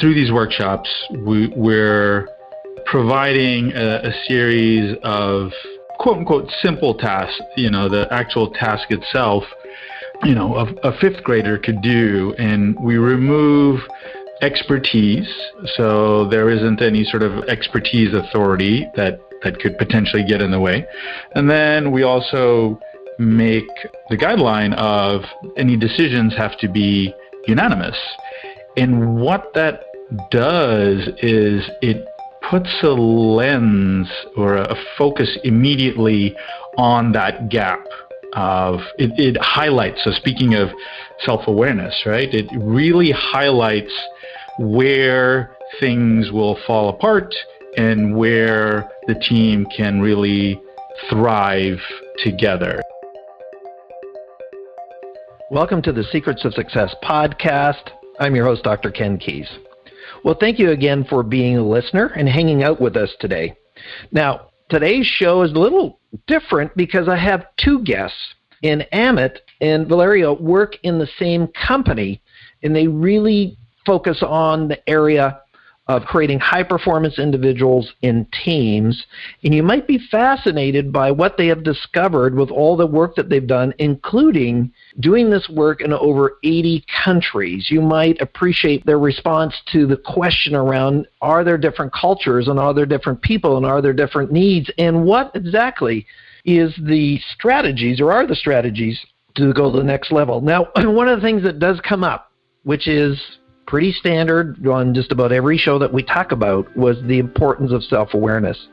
through these workshops, we, we're providing a, a series of quote unquote simple tasks, you know, the actual task itself, you know, a, a fifth grader could do. And we remove expertise. So there isn't any sort of expertise authority that, that could potentially get in the way. And then we also make the guideline of any decisions have to be unanimous. And what that does is it puts a lens or a focus immediately on that gap of it, it highlights so speaking of self-awareness right? It really highlights where things will fall apart and where the team can really thrive together. Welcome to the secrets of success podcast. I'm your host dr ken Keis well, thank you again for being a listener and hanging out with us today. Now, today's show is a little different because I have two guests. And Amit and Valerio work in the same company, and they really focus on the area of creating high performance individuals in teams. And you might be fascinated by what they have discovered with all the work that they've done, including doing this work in over 80 countries. You might appreciate their response to the question around are there different cultures and are there different people and are there different needs and what exactly is the strategies or are the strategies to go to the next level. Now, one of the things that does come up, which is pretty standard on just about every show that we talk about was the importance of self-awareness.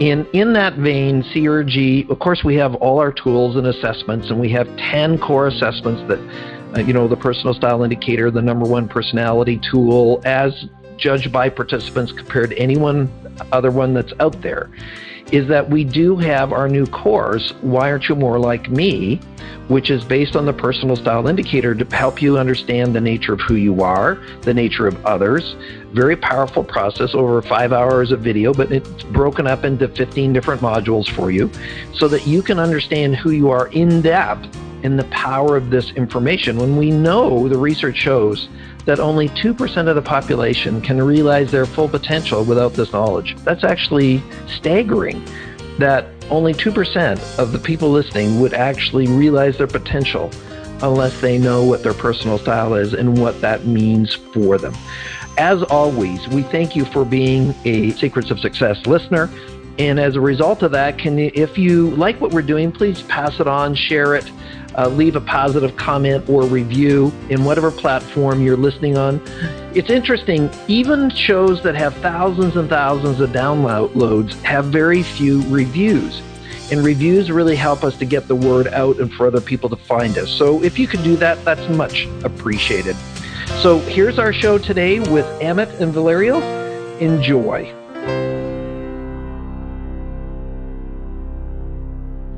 In, in that vein, CRG, of course, we have all our tools and assessments, and we have 10 core assessments that, uh, you know, the personal style indicator, the number one personality tool, as judged by participants compared to anyone other one that's out there is that we do have our new course, Why Aren't You More Like Me, which is based on the personal style indicator to help you understand the nature of who you are, the nature of others. Very powerful process, over five hours of video, but it's broken up into 15 different modules for you so that you can understand who you are in depth and the power of this information when we know the research shows that only 2% of the population can realize their full potential without this knowledge. That's actually staggering that only 2% of the people listening would actually realize their potential unless they know what their personal style is and what that means for them. As always, we thank you for being a Secrets of Success listener. And as a result of that, can you, if you like what we're doing, please pass it on, share it, uh, leave a positive comment or review in whatever platform you're listening on. It's interesting, even shows that have thousands and thousands of downloads have very few reviews. And reviews really help us to get the word out and for other people to find us. So if you could do that, that's much appreciated. So here's our show today with Amit and Valerio. Enjoy.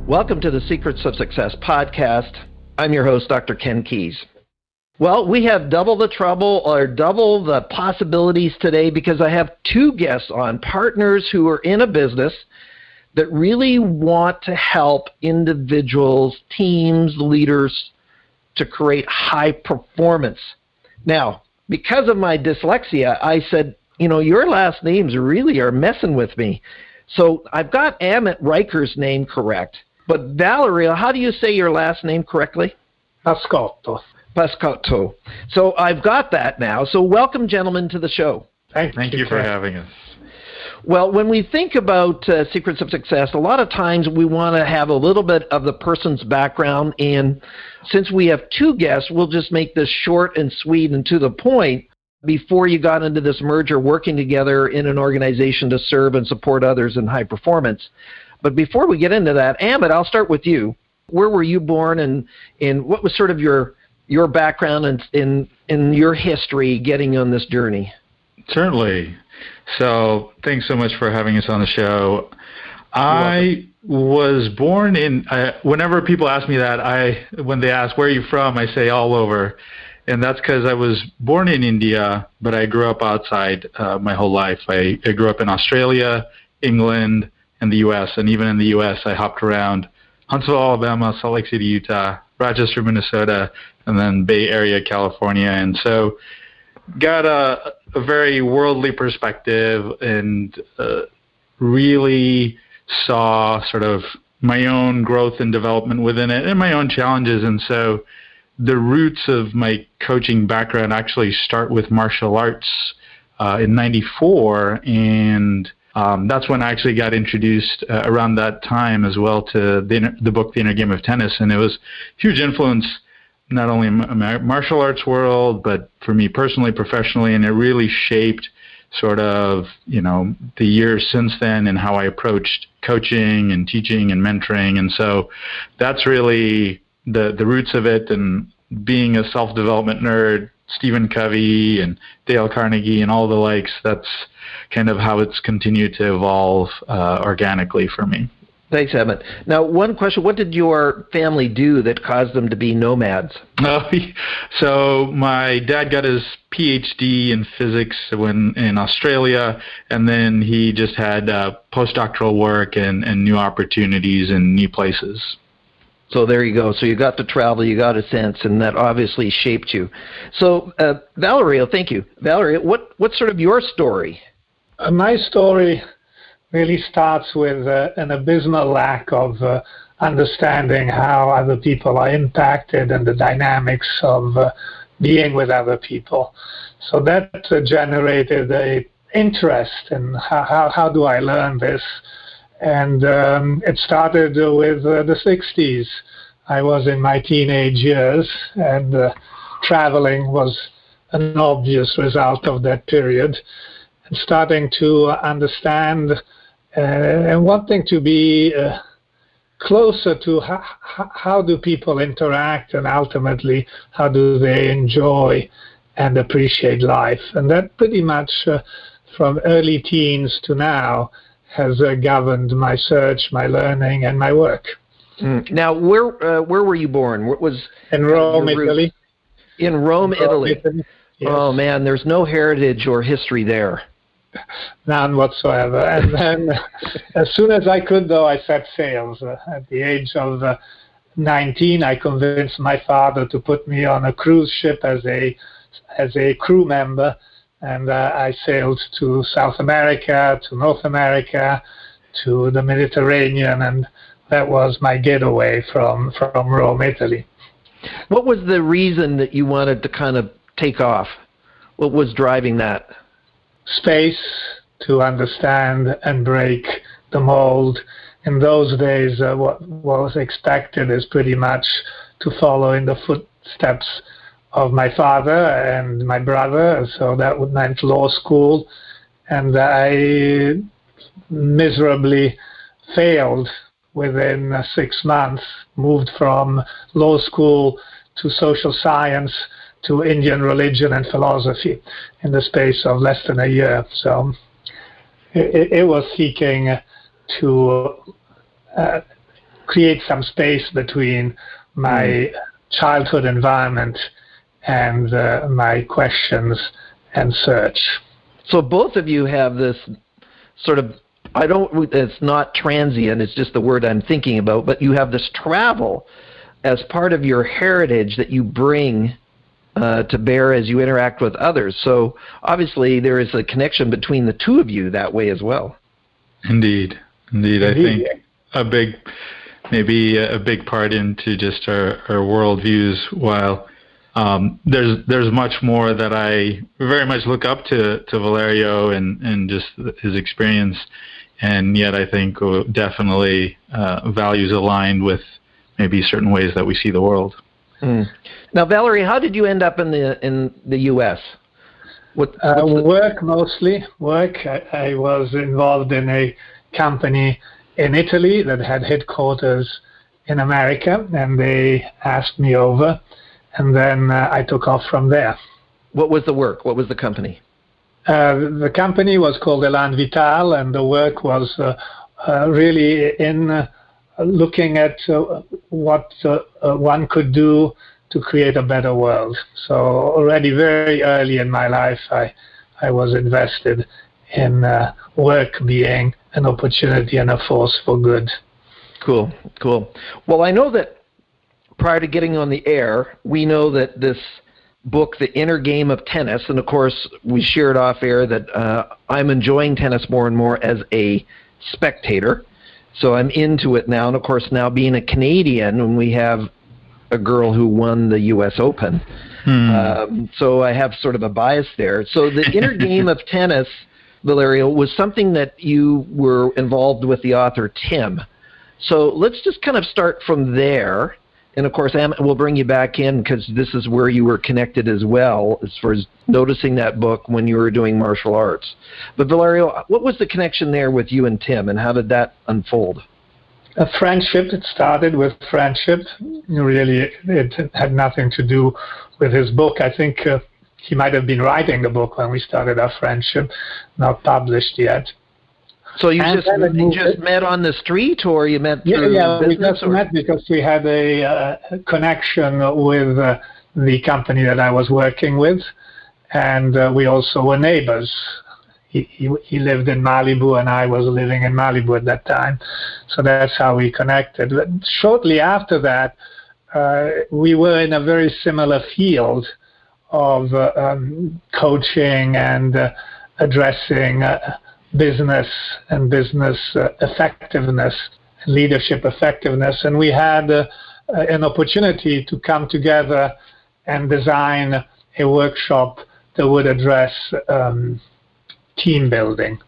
Welcome to the Secrets of Success podcast. I'm your host, Dr. Ken Keis. Well, we have double the trouble or double the possibilities today because I have two guests on, partners who are in a business that really want to help individuals, teams, leaders to create high performance. Now, because of my dyslexia, I said, you know, your last names really are messing with me. So I've got Amit Riker's name correct. But Valerio, how do you say your last name correctly? Pascotto. Pascotto. So I've got that now. So welcome, gentlemen, to the show. Thank, Thank you, for having us. Well, when we think about uh, secrets of success, a lot of times we want to have a little bit of the person's background. And since we have two guests, we'll just make this short and sweet and to the point. Before you got into this merger, working together in an organization to serve and support others in high performance. But before we get into that, Amit, I'll start with you. Where were you born, and and what was sort of your your background and in in your history getting on this journey? Certainly. So thanks so much for having us on the show. I was born in. Uh, whenever people ask me that, I when they ask where are you from, I say all over, and that's because I was born in India, but I grew up outside uh, my whole life. I, I grew up in Australia, England, in the U.S. And even in the U.S., I hopped around Huntsville, Alabama, Salt Lake City, Utah, Rochester, Minnesota, and then Bay Area, California. And so got a, a very worldly perspective and uh, really saw sort of my own growth and development within it and my own challenges. And so the roots of my coaching background actually start with martial arts uh, in 94. And um, that's when I actually got introduced uh, around that time as well to the, the book, The Inner Game of Tennis. And it was huge influence not only in the martial arts world, but for me personally, professionally, and it really shaped sort of you know the years since then and how I approached coaching and teaching and mentoring, and so that's really the the roots of it. And being a self development nerd, Stephen Covey and Dale Carnegie and all the likes, that's kind of how it's continued to evolve uh, organically for me. Thanks, Emmett. Now, one question: What did your family do that caused them to be nomads? Oh, so my dad got his PhD in physics when in Australia, and then he just had uh, postdoctoral work and, and new opportunities in new places. So there you go. So you got to travel, you got a sense, and that obviously shaped you. So, uh, Valerie, thank you, Valerie. What what's sort of your story? Uh, my story really starts with uh, an abysmal lack of uh, understanding how other people are impacted and the dynamics of uh, being with other people. So that generated a interest in how, how, how, do I learn this? And um, it started with uh, the 60s. I was in my teenage years, and uh, traveling was an obvious result of that period. And starting to understand uh, and wanting to be closer to how, how do people interact and ultimately how do they enjoy and appreciate life. And that pretty much uh, from early teens to now has uh, governed my search, my learning, and my work. Mm. Now, where uh, where were you born? What was in Rome, Italy? In Rome, in Rome Italy. Italy. Yes. Oh man, there's no heritage or history there. none whatsoever. And then, as soon as I could, though, I set sails. Uh, at the age of uh, 19, I convinced my father to put me on a cruise ship as a as a crew member, and uh, I sailed to South America, to North America, to the Mediterranean, and that was my getaway from from Rome, Italy. What was the reason that you wanted to kind of take off? What was driving that? space to understand and break the mold. In those days, uh, what was expected is pretty much to follow in the footsteps of my father and my brother. So that meant law school, and I miserably failed within six months. Moved from law school to social science to Indian religion and philosophy in the space of less than a year. So it, it was seeking to uh, create some space between my mm. childhood environment and uh, my questions and search. So both of you have this sort of I don't it's not transient it's just the word I'm thinking about but you have this travel as part of your heritage that you bring uh, to bear as you interact with others. So obviously there is a connection between the two of you that way as well. Indeed, indeed. I think a big, maybe a big part into just our, our worldviews. While um, there's there's much more that I very much look up to to Valerio and and just his experience, and yet I think definitely uh, values aligned with maybe certain ways that we see the world. Mm. Now, Valerie, how did you end up in the in the U.S.? What, uh, work mostly. Work. I, I, was involved in a company in Italy that had headquarters in America, and they asked me over, and then uh, I took off from there. What was the work? What was the company? Uh, the company was called Elan Vital, and the work was uh, uh, really in looking at uh, what one could do to create a better world. So already very early in my life, I I was invested in uh, work being an opportunity and a force for good. Cool, cool. Well, I know that prior to getting on the air, we know that this book, The Inner Game of Tennis. And of course, we shared off air that uh, I'm enjoying tennis more and more as a spectator. So I'm into it now. And of course, now being a Canadian, when we have a girl who won the U.S. Open, hmm. um, so I have sort of a bias there. So the inner game of tennis, Valerio, was something that you were involved with the author Tim. So let's just kind of start from there and of course, we'll bring you back in because this is where you were connected as well, as far as noticing that book when you were doing martial arts. But Valerio, what was the connection there with you and Tim, and how did that unfold? A friendship. It started with friendship. Really, it had nothing to do with his book. I think uh, he might have been writing the book when we started our friendship, not published yet. So you and just you just met on the street, or you met through yeah, yeah, we just or? met because we had a uh, connection with uh, the company that I was working with, and uh, we also were neighbors. He, he, he lived in Malibu, and I was living in Malibu at that time, so that's how we connected. But shortly after that, uh, we were in a very similar field of uh, um, coaching and uh, addressing business and business uh, effectiveness, leadership effectiveness. And we had uh, an opportunity to come together and design a workshop that would address um, team building.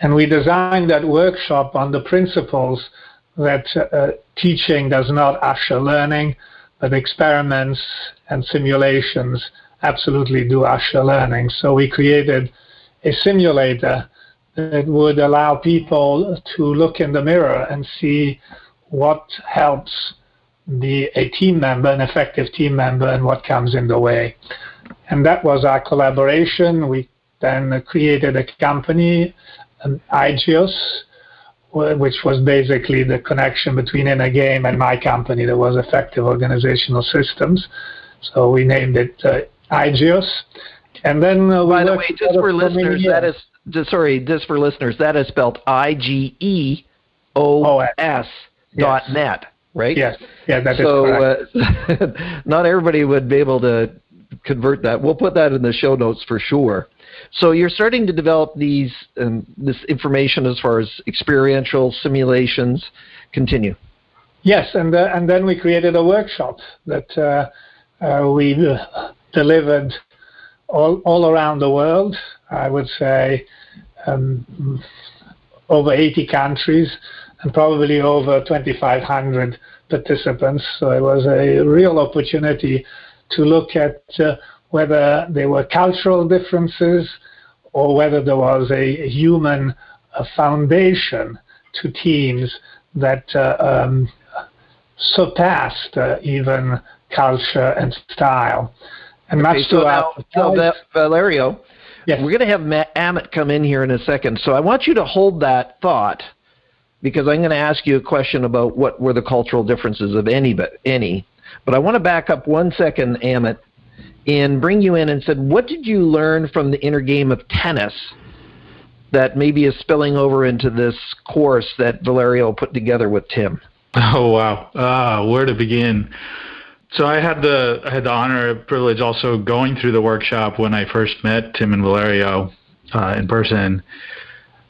And we designed that workshop on the principles that uh, teaching does not usher learning, but experiments and simulations absolutely do usher learning. So we created a simulator that would allow people to look in the mirror and see what helps be a team member, an effective team member, and what comes in the way. And that was our collaboration. We then created a company, an IGEOS, which was basically the connection between Inner Game and my company that was Effective Organizational Systems. So we named it uh, IGEOS. And then uh, by the way, just for listeners, that is sorry, this for listeners, that is spelled I G E O S dot net, right? Yes, yeah, that so, uh, not everybody would be able to convert that. We'll put that in the show notes for sure. So you're starting to develop these um, this information as far as experiential simulations. Continue. Yes, and uh, and then we created a workshop that uh, uh we uh, delivered all all around the world. I would say um, over 80 countries and probably over 2,500 participants. So it was a real opportunity to look at uh, whether there were cultural differences or whether there was a human a foundation to teams that uh, um, surpassed uh, even culture and style. And okay, much so to now, our Valerio, Yes. We're going to have Matt Amit come in here in a second. So I want you to hold that thought because I'm going to ask you a question about what were the cultural differences of any but any. But I want to back up one second, Amit, and bring you in and said, what did you learn from the inner game of tennis that maybe is spilling over into this course that Valerio put together with Tim? Oh wow, ah, where to begin? So I had the I had the honor and privilege also going through the workshop when I first met Tim and Valerio uh, in person.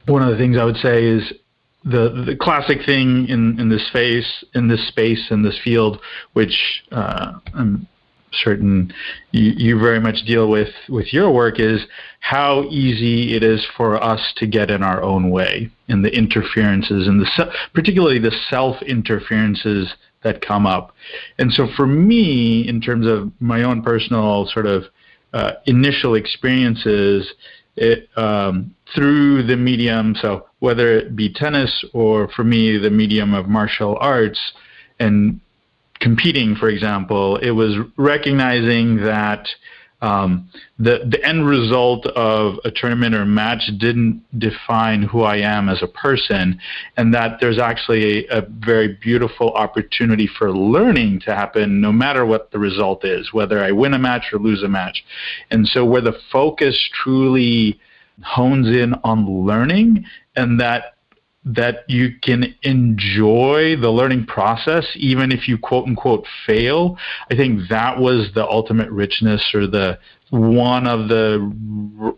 One of the things I would say is the the classic thing in in this space in this space in this field, which uh, I'm certain you, you very much deal with with your work, is how easy it is for us to get in our own way and the interferences and the particularly the self interferences that come up. And so for me, in terms of my own personal sort of uh, initial experiences, it, um, through the medium, so whether it be tennis or for me, the medium of martial arts and competing, for example, it was recognizing that um, the the end result of a tournament or match didn't define who I am as a person, and that there's actually a, a, very beautiful opportunity for learning to happen, no matter what the result is, whether I win a match or lose a match. And so, where the focus truly hones in on learning, and that that you can enjoy the learning process even if you quote unquote fail. I think that was the ultimate richness or the one of the r-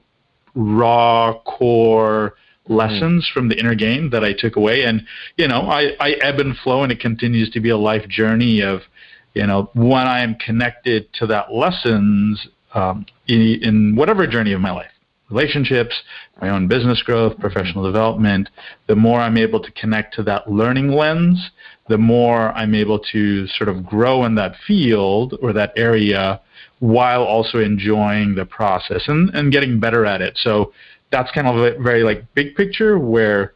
raw core lessons from the inner game that I took away. And, you know, I, I ebb and flow and it continues to be a life journey of, you know, when I am connected to that lessons um, in, in whatever journey of my life relationships, my own business growth, professional development, the more I'm able to connect to that learning lens, the more I'm able to sort of grow in that field or that area while also enjoying the process and, and getting better at it. So that's kind of a very like big picture where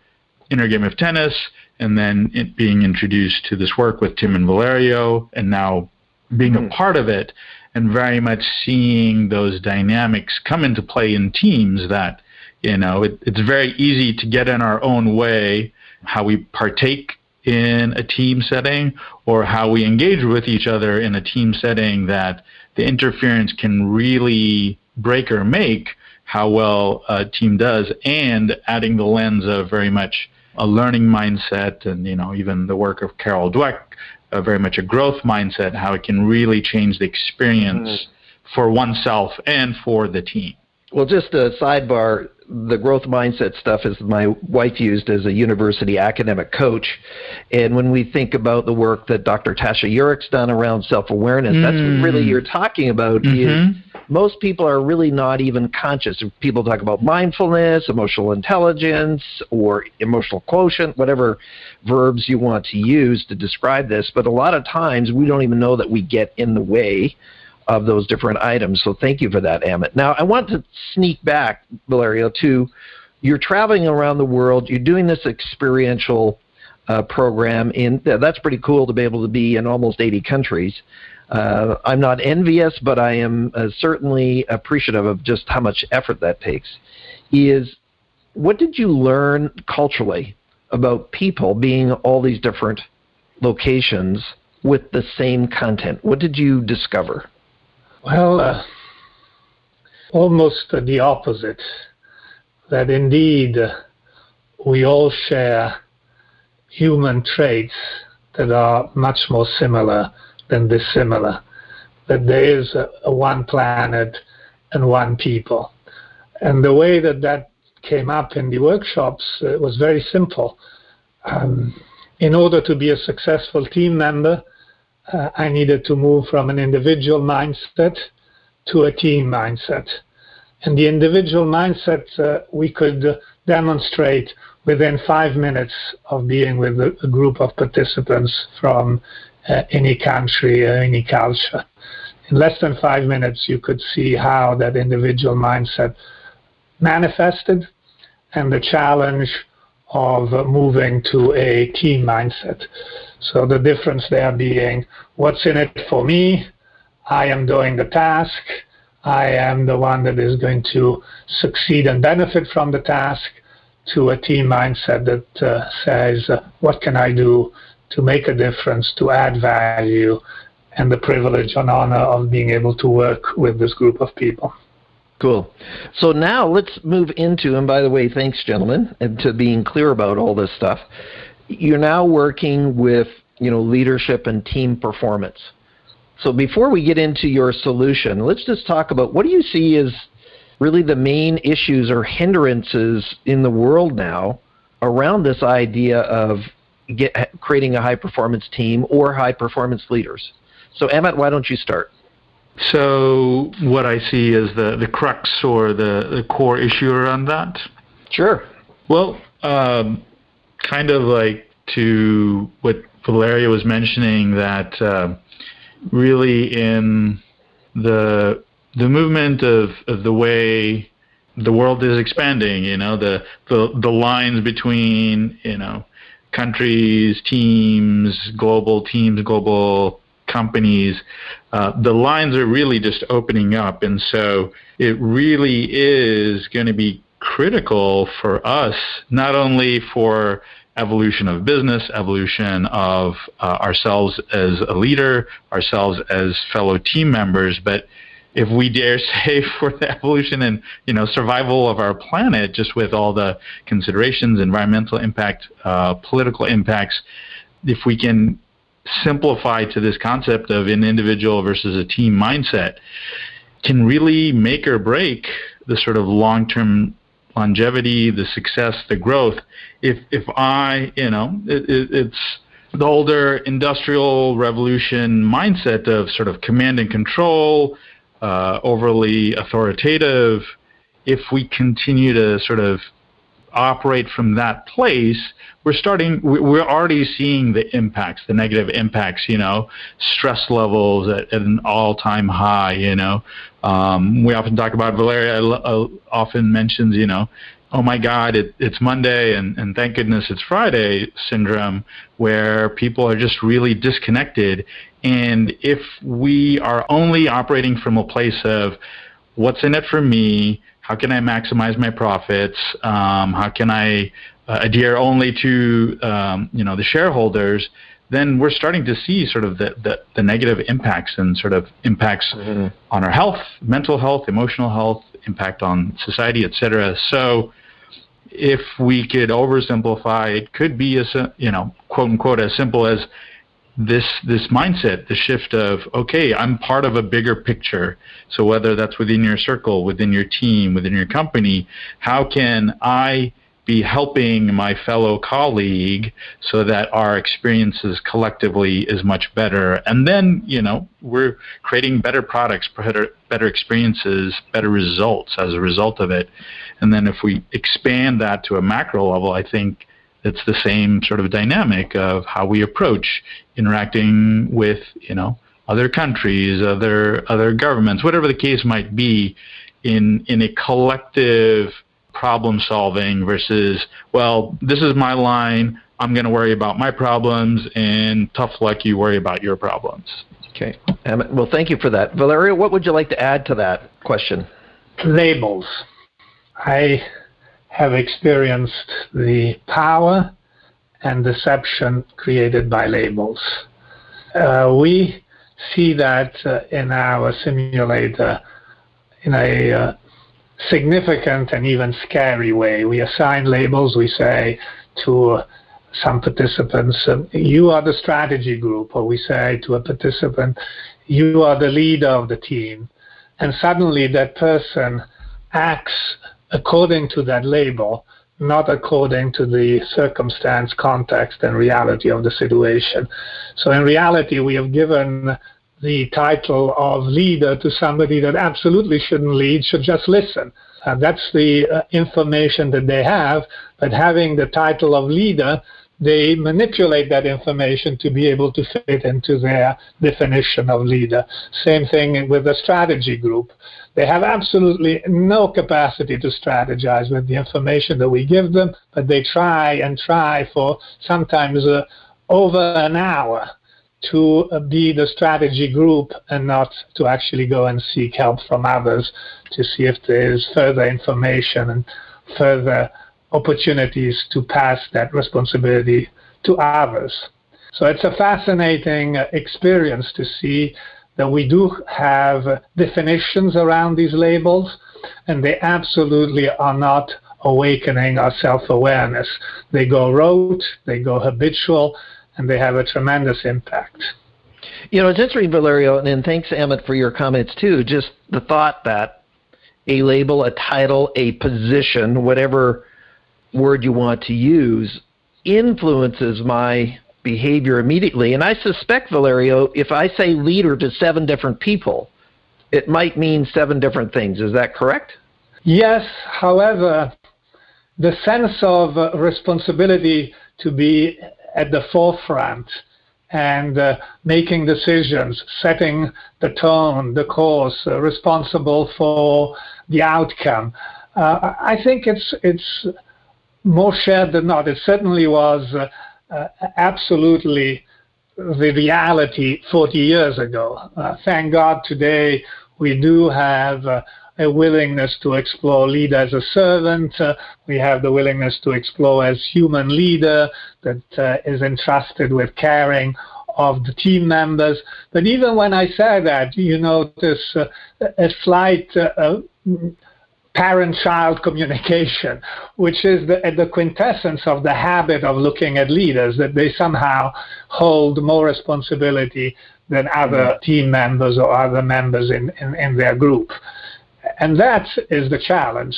inner game of tennis and then it being introduced to this work with Tim and Valerio and now being mm. a part of it and very much seeing those dynamics come into play in teams that you know it, it's very easy to get in our own way how we partake in a team setting or how we engage with each other in a team setting that the interference can really break or make how well a team does and adding the lens of very much a learning mindset and you know even the work of Carol Dweck uh, very much a growth mindset how it can really change the experience mm-hmm. for oneself and for the team well just a sidebar the growth mindset stuff is my wife used as a university academic coach. And when we think about the work that Dr. Tasha Eurich's done around self awareness, mm. that's what really you're talking about mm-hmm. is most people are really not even conscious. People talk about mindfulness, emotional intelligence, or emotional quotient, whatever verbs you want to use to describe this. But a lot of times we don't even know that we get in the way of those different items. So thank you for that, Amit. Now I want to sneak back, Valerio, to you're traveling around the world. You're doing this experiential uh, program. In that's pretty cool to be able to be in almost 80 countries. Uh, I'm not envious, but I am uh, certainly appreciative of just how much effort that takes. Is what did you learn culturally about people being all these different locations with the same content? What did you discover? Well, uh, almost the opposite. That indeed uh, we all share human traits that are much more similar than dissimilar. That there is a, a one planet and one people. And the way that that came up in the workshops uh, was very simple. Um, in order to be a successful team member, uh, I needed to move from an individual mindset to a team mindset. And the individual mindset uh, we could demonstrate within five minutes of being with a, a group of participants from uh, any country or any culture. In less than five minutes, you could see how that individual mindset manifested and the challenge of moving to a team mindset. So the difference there being what's in it for me, I am doing the task, I am the one that is going to succeed and benefit from the task, to a team mindset that uh, says, uh, what can I do to make a difference, to add value, and the privilege and honor of being able to work with this group of people. Cool. So now let's move into, and by the way, thanks, gentlemen, and to being clear about all this stuff. You're now working with, you know, leadership and team performance. So before we get into your solution, let's just talk about what do you see as really the main issues or hindrances in the world now around this idea of get, creating a high performance team or high performance leaders. So, Emmett, why don't you start? So, what I see is the, the crux or the, the core issue around that? Sure. Well, um, kind of like to what Valeria was mentioning, that uh, really in the the movement of, of the way the world is expanding, you know, the, the the lines between, you know, countries, teams, global teams, global companies, uh, the lines are really just opening up. And so it really is going to be critical for us, not only for evolution of business, evolution of uh, ourselves as a leader, ourselves as fellow team members, but if we dare say, for the evolution and you know survival of our planet, just with all the considerations, environmental impact, uh, political impacts, if we can simplify to this concept of an individual versus a team mindset, can really make or break the sort of long-term longevity, the success, the growth. If if I, you know, it, it, it's the older industrial revolution mindset of sort of command and control, uh, overly authoritative, if we continue to sort of operate from that place, we're starting, we're already seeing the impacts, the negative impacts, you know, stress levels at, at an all time high, you know. Um, we often talk about, Valeria uh, often mentions, you know, oh my God, it, it's Monday and, and thank goodness it's Friday syndrome, where people are just really disconnected. And if we are only operating from a place of what's in it for me, how can I maximize my profits, um, how can I uh, adhere only to um, you know the shareholders, then we're starting to see sort of the, the, the negative impacts and sort of impacts mm-hmm. on our health, mental health, emotional health, impact on society, etc. So if we could oversimplify, it could be as you know, quote unquote, as simple as this this mindset, the shift of okay, I'm part of a bigger picture. So whether that's within your circle, within your team, within your company, how can I be helping my fellow colleague so that our experiences collectively is much better and then you know we're creating better products better better experiences better results as a result of it and then if we expand that to a macro level, I think it's the same sort of dynamic of how we approach interacting with, you know, other countries, other other governments, whatever the case might be, in in a collective problem solving versus, well, this is my line. I'm going to worry about my problems, and tough luck, you worry about your problems. Okay. Well, thank you for that. Valeria, what would you like to add to that question? Labels. I have experienced the power and deception created by labels. Uh, we see that uh, in our simulator in a uh, significant and even scary way. We assign labels, we say to some participants, uh, you are the strategy group, or we say to a participant, you are the leader of the team. And suddenly that person acts according to that label, not according to the circumstance, context, and reality of the situation. So, in reality, we have given the title of leader to somebody that absolutely shouldn't lead, should just listen. Uh, that's the uh, information that they have, but having the title of leader they manipulate that information to be able to fit into their definition of leader. Same thing with the strategy group. They have absolutely no capacity to strategize with the information that we give them, but they try and try for sometimes uh, over an hour to uh, be the strategy group and not to actually go and seek help from others to see if there is further information and further opportunities to pass that responsibility to others. So it's a fascinating uh, experience to see that we do have definitions around these labels, and they absolutely are not awakening our self awareness. They go rote, they go habitual, and they have a tremendous impact. You know, it's interesting, Valerio, and thanks, Amit, for your comments too. Just the thought that a label, a title, a position, whatever word you want to use influences my behavior immediately. And I suspect, Valerio, if I say leader to seven different people, it might mean seven different things. Is that correct? Yes. However, the sense of uh, responsibility to be at the forefront and uh, making decisions, setting the tone, the course, uh, responsible for the outcome. Uh, I think it's it's more shared than not. It certainly was uh, uh, absolutely the reality 40 years ago. Uh, thank God today we do have uh, a willingness to explore lead as a servant. Uh, we have the willingness to explore as human leader that uh, is entrusted with caring of the team members. But even when I say that, you notice uh, a slight uh, parent-child communication, which is the, the quintessence of the habit of looking at leaders, that they somehow hold more responsibility than other team members or other members in, in, in their group. And that is the challenge.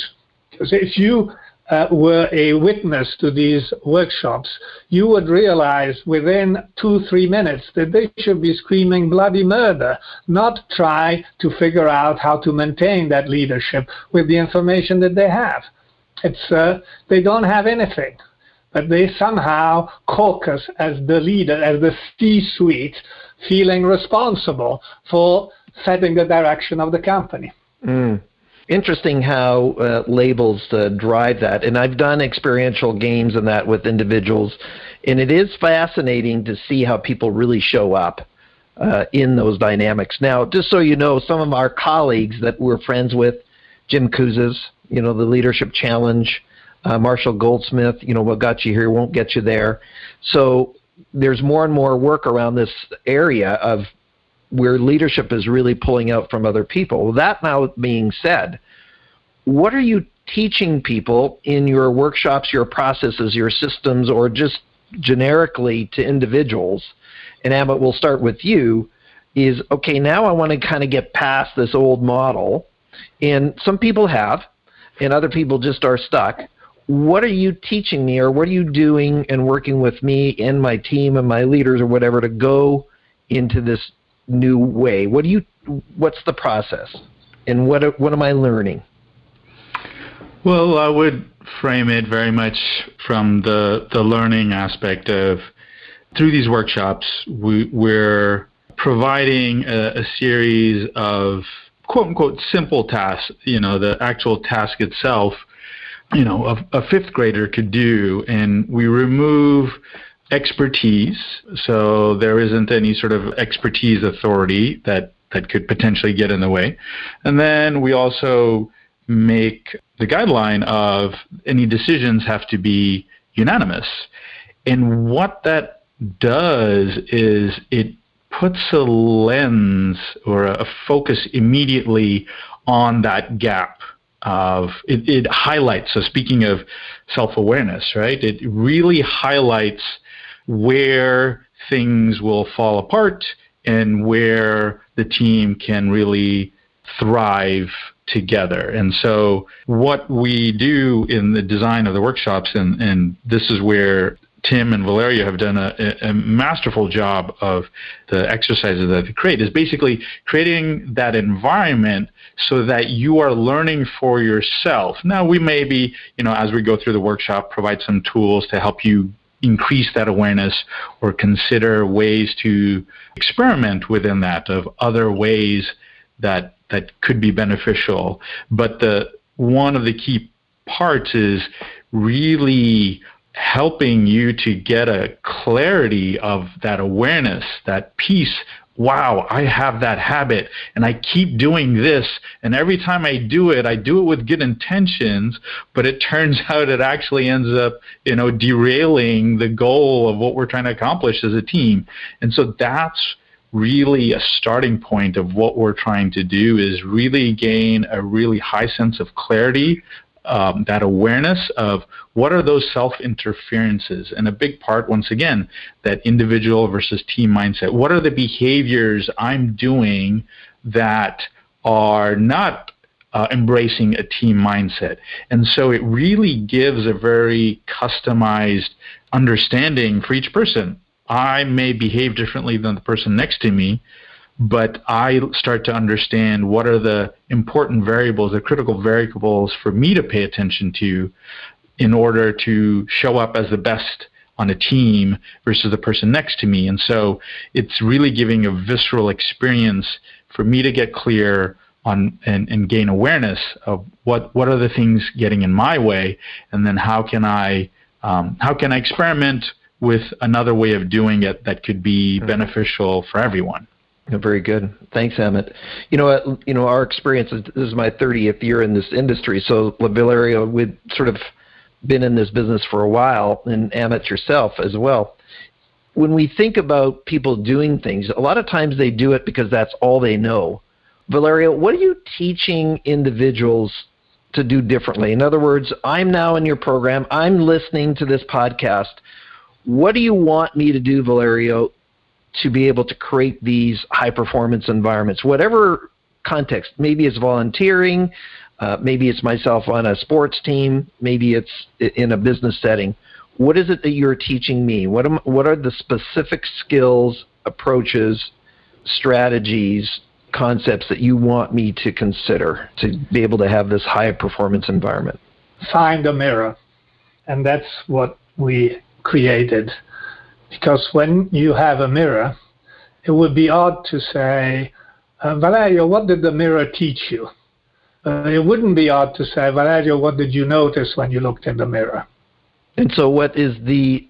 Because if you uh, were a witness to these workshops, you would realize within two, three minutes that they should be screaming bloody murder, not try to figure out how to maintain that leadership with the information that they have. It's, uh, they don't have anything, but they somehow caucus as the leader, as the C-suite, feeling responsible for setting the direction of the company. Mm interesting how uh, labels uh, drive that. And I've done experiential games and that with individuals, and it is fascinating to see how people really show up uh, in those dynamics. Now, just so you know, some of our colleagues that we're friends with, Jim Kouzes, you know, the Leadership Challenge, uh, Marshall Goldsmith, you know, what got you here won't get you there. So there's more and more work around this area of where leadership is really pulling out from other people. Well, that now being said, what are you teaching people in your workshops, your processes, your systems, or just generically to individuals? And Amit, we'll start with you. Is okay, now I want to kind of get past this old model. And some people have, and other people just are stuck. What are you teaching me, or what are you doing and working with me and my team and my leaders or whatever to go into this new way? What do you? What's the process, and what what am I learning? Well, I would frame it very much from the the learning aspect of through these workshops we, we're providing a, a series of quote unquote simple tasks. You know, the actual task itself you know a, a, fifth grader could do and we remove expertise. So there isn't any sort of expertise authority that, that could potentially get in the way. And then we also make the guideline of any decisions have to be unanimous. And what that does is it puts a lens or a focus immediately on that gap of it, it highlights so speaking of self-awareness right it really highlights where things will fall apart and where the team can really thrive together. And so, what we do in the design of the workshops, and, and this is where Tim and Valeria have done a, a, masterful job of the exercises that they create is basically creating that environment so that you are learning for yourself. Now we may be, you know, as we go through the workshop, provide some tools to help you increase that awareness or consider ways to experiment within that of other ways that that could be beneficial. But the one of the key parts is really helping you to get a clarity of that awareness, that peace wow, I have that habit and I keep doing this. And every time I do it, I do it with good intentions, but it turns out it actually ends up, you know, derailing the goal of what we're trying to accomplish as a team. And so that's really a starting point of what we're trying to do is really gain a really high sense of clarity um, that awareness of what are those self interferences, and a big part, once again, that individual versus team mindset. What are the behaviors I'm doing that are not uh, embracing a team mindset? And so it really gives a very customized understanding for each person. I may behave differently than the person next to me, but I start to understand what are the important variables, the critical variables for me to pay attention to in order to show up as the best on a team versus the person next to me. And so it's really giving a visceral experience for me to get clear on and, and gain awareness of what, what are the things getting in my way and then how can I um, how can I experiment with another way of doing it that could be beneficial for everyone. Very good. Thanks, Emmett. You know, you know, our experience is this is my 30th year in this industry. So, Valeria, we've sort of been in this business for a while, and Emmett yourself as well. when we think about people doing things, a lot of times they do it because that's all they know. Valerio, what are you teaching individuals to do differently? In other words, I'm now in your program, I'm listening to this podcast. What do you want me to do, Valerio, to be able to create these high performance environments? Whatever context, maybe it's volunteering, uh, maybe it's myself on a sports team, maybe it's in a business setting. What is it that you're teaching me? What, am, what are the specific skills, approaches, strategies, concepts that you want me to consider to be able to have this high performance environment? Find a mirror. And that's what we created. Because when you have a mirror, it would be odd to say, uh, Valerio, what did the mirror teach you? Uh, it wouldn't be odd to say, Valerio, what did you notice when you looked in the mirror? And so, what is the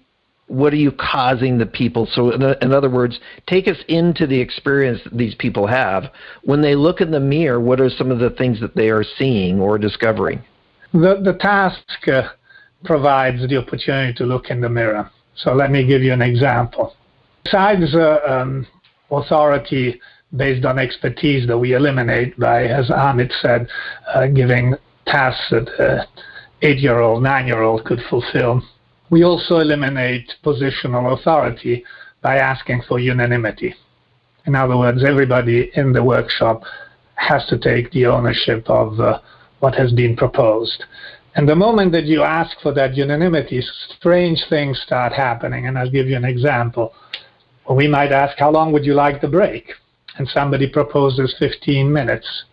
what are you causing the people? So, in, in, other words, take us into the experience that these people have. When they look in the mirror, what are some of the things that they are seeing or discovering? The, the task uh, provides the opportunity to look in the mirror. So, let me give you an example. Besides uh, um, authority based on expertise that we eliminate by, as Amit said, uh, giving tasks that an eight year old, nine year old could fulfill we also eliminate positional authority by asking for unanimity. In other words, everybody in the workshop has to take the ownership of uh, what has been proposed. And the moment that you ask for that unanimity, strange things start happening. And I'll give you an example. We might ask, How long would you like the break? And somebody proposes 15 minutes.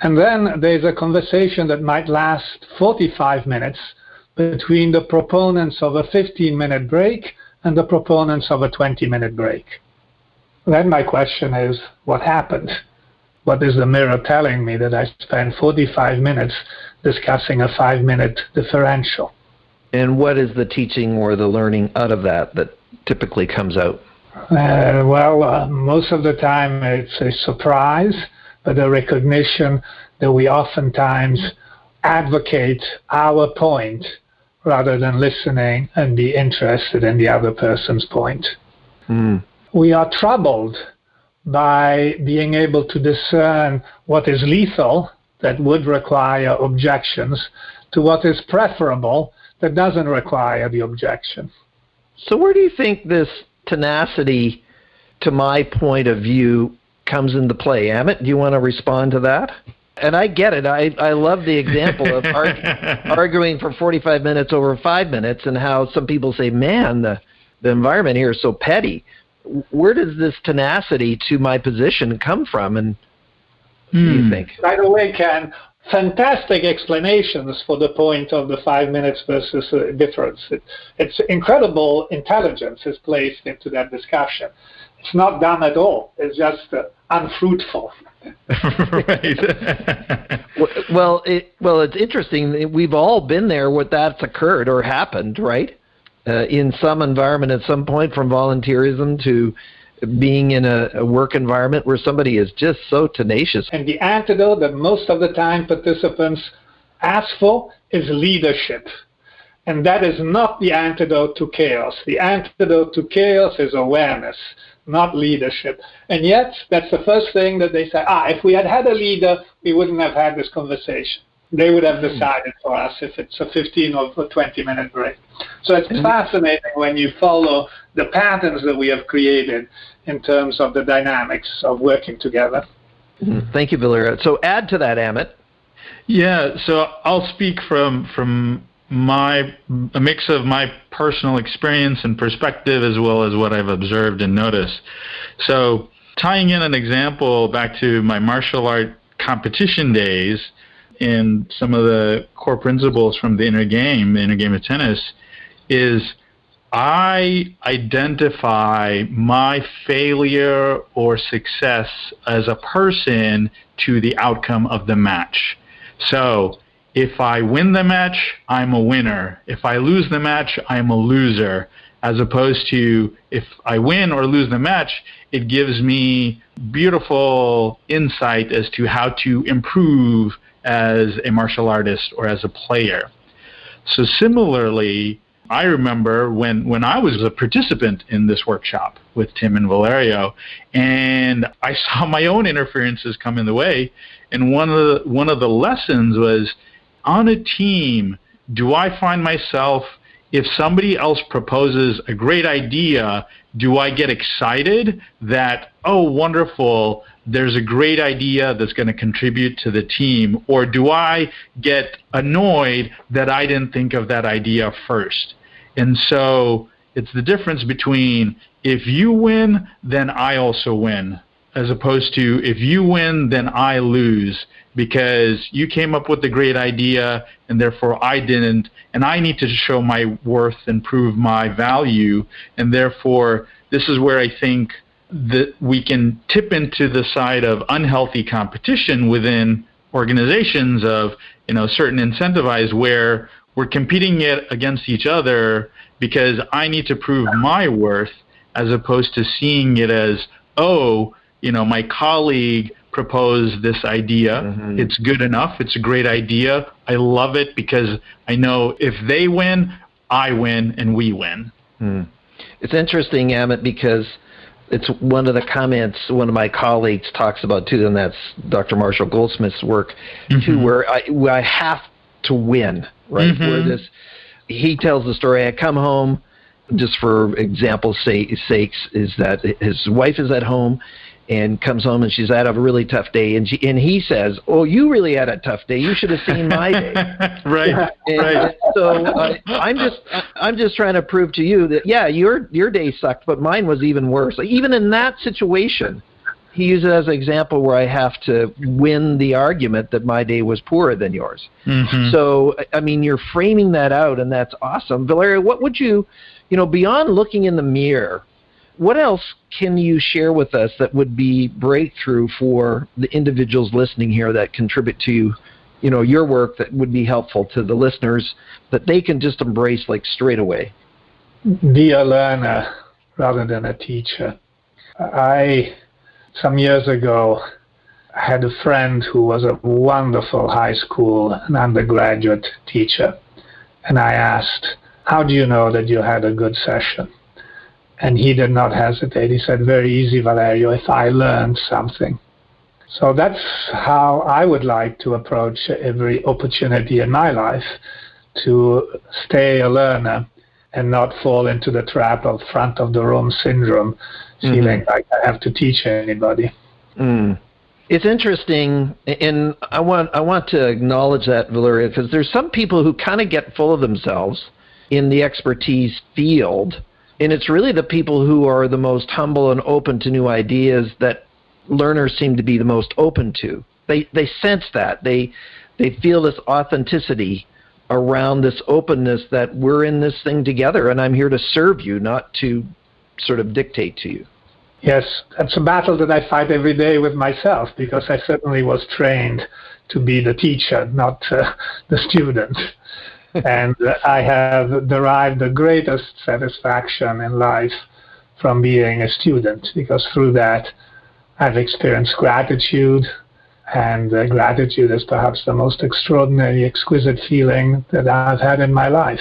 And then there's a conversation that might last 45 minutes between the proponents of a 15 minute break and the proponents of a 20 minute break. Then my question is what happened? What is the mirror telling me that I spent 45 minutes discussing a five minute differential? And what is the teaching or the learning out of that that typically comes out? Uh, well, uh, most of the time it's a surprise, but a recognition that we oftentimes advocate our point rather than listening and be interested in the other person's point. Mm. We are troubled by being able to discern what is lethal that would require objections to what is preferable that doesn't require the objection. So, where do you think this tenacity, to my point of view, comes into play? Amit, do you want to respond to that? And I get it. I, I love the example of arguing for 45 minutes over five minutes and how some people say, man, the, the environment here is so petty. Where does this tenacity to my position come from? And what do you hmm. think? By the way, Ken, fantastic explanations for the point of the five minutes versus uh, difference. It, it's incredible intelligence is placed into that discussion. It's not done at all. It's just uh, unfruitful. right. well, it, well, it's interesting. We've all been there what that's occurred or happened, right? Uh, in some environment at some point, from volunteerism to being in a, a, work environment where somebody is just so tenacious. And the antidote that most of the time participants ask for is leadership. And that is not the antidote to chaos. The antidote to chaos is awareness not leadership. And yet, that's the first thing that they say, ah, if we had had a leader, we wouldn't have had this conversation. They would have hmm. decided for us if it's a 15 or a 20 minute break. So it's fascinating when you follow the patterns that we have created in terms of the dynamics of working together. Hmm. Thank you, Valerio. So add to that, Amit. Yeah, so I'll speak from from my a mix of my personal experience and perspective as well as what I've observed and noticed. So tying in an example back to my martial art competition days and some of the core principles from the inner game, the inner game of tennis, is I identify my failure or success as a person to the outcome of the match. So if I win the match, I'm a winner. If I lose the match, I'm a loser. As opposed to if I win or lose the match, it gives me beautiful insight as to how to improve as a martial artist or as a player. So similarly, I remember when, when I was a participant in this workshop with Tim and Valerio, and I saw my own interferences come in the way. And one of the, one of the lessons was on a team, do I find myself if somebody else proposes a great idea, do I get excited that, oh, wonderful, there's a great idea that's going to contribute to the team? Or do I get annoyed that I didn't think of that idea first? And so it's the difference between if you win, then I also win, as opposed to if you win, then I lose because you came up with a great idea and therefore I didn't, and I need to show my worth and prove my value, and therefore this is where I think that we can tip into the side of unhealthy competition within organizations of you know certain incentivized where we're competing it against each other because I need to prove my worth as opposed to seeing it as oh you know my colleague proposed this idea. Mm-hmm. It's good enough. It's a great idea. I love it because I know if they win, I win and we win. Mm. It's interesting, Amit, because it's one of the comments one of my colleagues talks about too, and that's Dr. Marshall Goldsmith's work mm-hmm. too, where I, where I have to win, right? Mm-hmm. Where this, he tells the story. I come home, just for example's sake, sakes, is that his wife is at home and comes home and she's had a really tough day and she and he says oh you really had a tough day. You should have seen my day. Right and, right. so uh, i'm just i'm just trying to prove to you that yeah your your day sucked but mine was even worse. Like, even in that situation he uses it as an example where i have to win the argument that my day was poorer than yours. Mm-hmm. so i mean you're framing that out and that's awesome. Valerio what would you you know beyond looking in the mirror what else can you share with us that would be breakthrough for the individuals listening here that contribute to you know your work that would be helpful to the listeners that they can just embrace like straight away? Be a learner rather than a teacher. I some years ago had a friend who was a wonderful high school and undergraduate teacher and i asked how do you know that you had a good session and he did not hesitate. He said, Very easy, Valerio, if I learned something. So that's how I would like to approach every opportunity in my life to stay a learner and not fall into the trap of front of the room syndrome, mm-hmm. feeling like I have to teach anybody. Mm. It's interesting, and I want I want to acknowledge that, Valerio, because there's some people who kind of get full of themselves in the expertise field and it's really the people who are the most humble and open to new ideas that learners seem to be the most open to. They they sense that. They they feel this authenticity around this openness that we're in this thing together and I'm here to serve you, not to sort of dictate to you. Yes, that's a battle that I fight every day with myself because I certainly was trained to be the teacher, not uh, the student and I have derived the greatest satisfaction in life from being a student because through that I've experienced gratitude, and uh, gratitude is perhaps the most extraordinary, exquisite feeling that I've had in my life.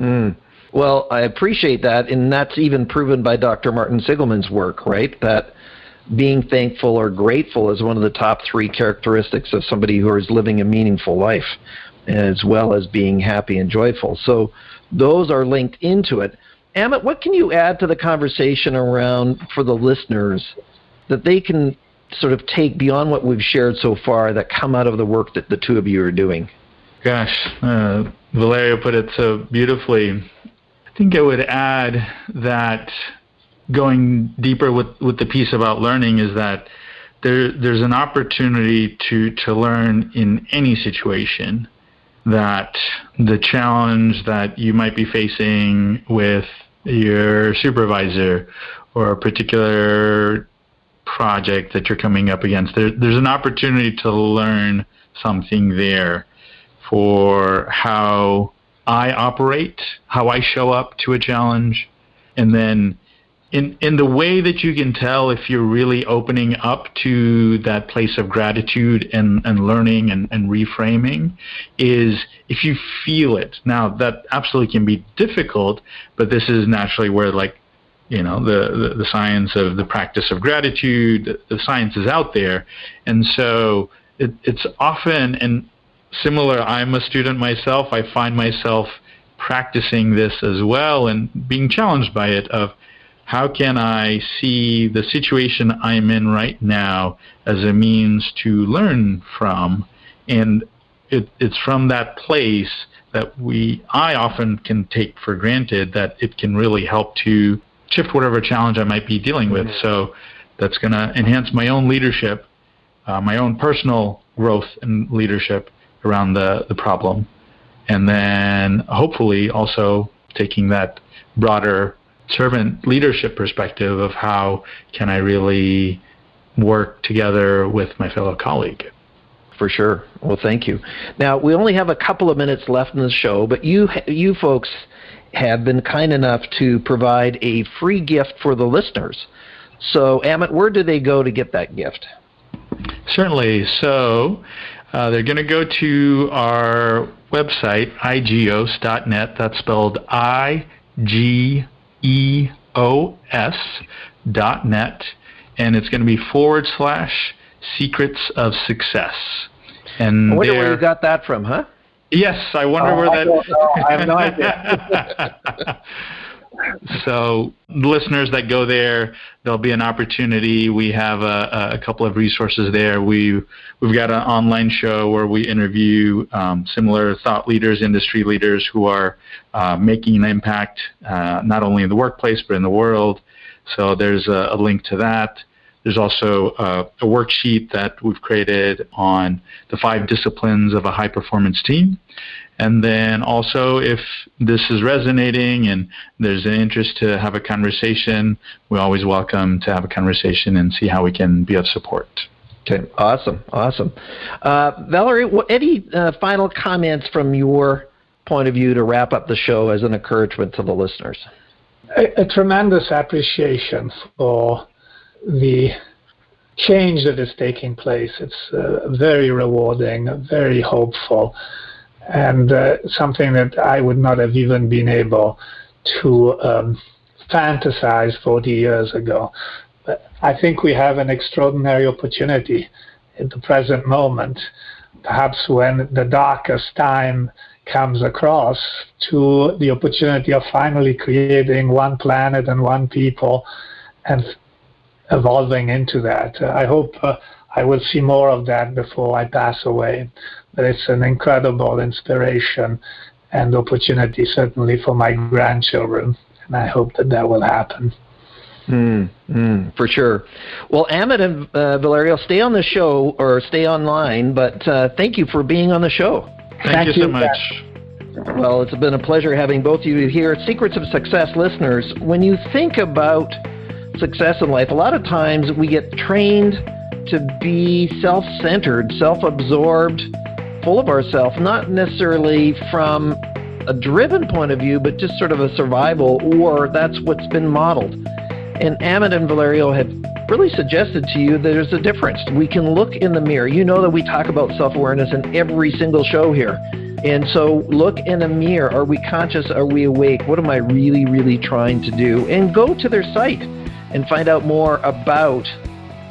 Mm. Well, I appreciate that, and that's even proven by Dr. Martin Seligman's work, right? That being thankful or grateful is one of the top three characteristics of somebody who is living a meaningful life as well as being happy and joyful. So those are linked into it. Amit, what can you add to the conversation around for the listeners that they can sort of take beyond what we've shared so far that come out of the work that the two of you are doing? Gosh, uh, Valerio put it so beautifully. I think I would add that going deeper with, with the piece about learning is that there, there's an opportunity to, to learn in any situation that the challenge that you might be facing with your supervisor or a particular project that you're coming up against, there, there's an opportunity to learn something there for how I operate, how I show up to a challenge, and then in in the way that you can tell if you're really opening up to that place of gratitude and, and learning and, and reframing is if you feel it. Now that absolutely can be difficult, but this is naturally where like you know the, the, the science of the practice of gratitude, the science is out there, and so it, it's often and similar. I'm a student myself. I find myself practicing this as well and being challenged by it of how can I see the situation I'm in right now as a means to learn from? And it, it's from that place that we, I often can take for granted that it can really help to shift whatever challenge I might be dealing with. So that's going to enhance my own leadership, uh, my own personal growth and leadership around the, the problem. And then hopefully also taking that broader servant leadership perspective of how can I really work together with my fellow colleague. For sure. Well, thank you. Now we only have a couple of minutes left in the show, but you you folks have been kind enough to provide a free gift for the listeners. So, Amit, where do they go to get that gift? Certainly. So, uh, they're going to go to our website, igeos.net. That's spelled I G E-O-S dot net, and it's going to be forward slash secrets of success. And I wonder where you got that from, huh? Yes, I wonder uh, where that. I, I have no idea. so listeners that go there, there'll be an opportunity. We have a, a couple of resources there. We we've got an online show where we interview um, similar thought leaders, industry leaders who are uh, making an impact uh, not only in the workplace but in the world. So there's a, a link to that. There's also a, a, worksheet that we've created on the five disciplines of a high performance team. And then also, if this is resonating and there's an interest to have a conversation, we're always welcome to have a conversation and see how we can be of support. Okay, awesome, awesome. Uh, Valerie, what, any uh, final comments from your point of view to wrap up the show as an encouragement to the listeners? A, a tremendous appreciation for the change that is taking place. It's uh, very rewarding, very hopeful and uh, something that I would not have even been able to um, fantasize 40 years ago. But I think we have an extraordinary opportunity in the present moment, perhaps when the darkest time comes across, to the opportunity of finally creating one planet and one people and evolving into that. Uh, I hope uh, I will see more of that before I pass away. But it's an incredible inspiration and opportunity, certainly for my grandchildren. And I hope that that will happen. Mm, mm, for sure. Well, Amit and uh, Valerio, stay on the show or stay online, but uh, thank you for being on the show. Thank, thank you so much. Well, it's been a pleasure having both of you here. Secrets of Success listeners, when you think about success in life, a lot of times we get trained to be self centered, self absorbed, full of ourselves, not necessarily from a driven point of view, but just sort of a survival, or that's what's been modeled. And Amit and Valerio have really suggested to you that there's a difference. We can look in the mirror. You know that we talk about self awareness in every single show here. And so look in a mirror. Are we conscious? Are we awake? What am I really, really trying to do? And go to their site and find out more about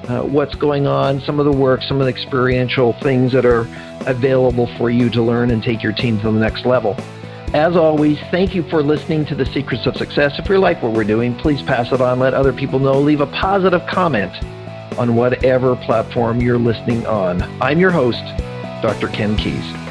uh, what's going on, some of the work, some of the experiential things that are available for you to learn and take your team to the next level. As always, thank you for listening to The Secrets of Success. If you like what we're doing, please pass it on, let other people know, leave a positive comment on whatever platform you're listening on. I'm your host, Dr. Ken Keis.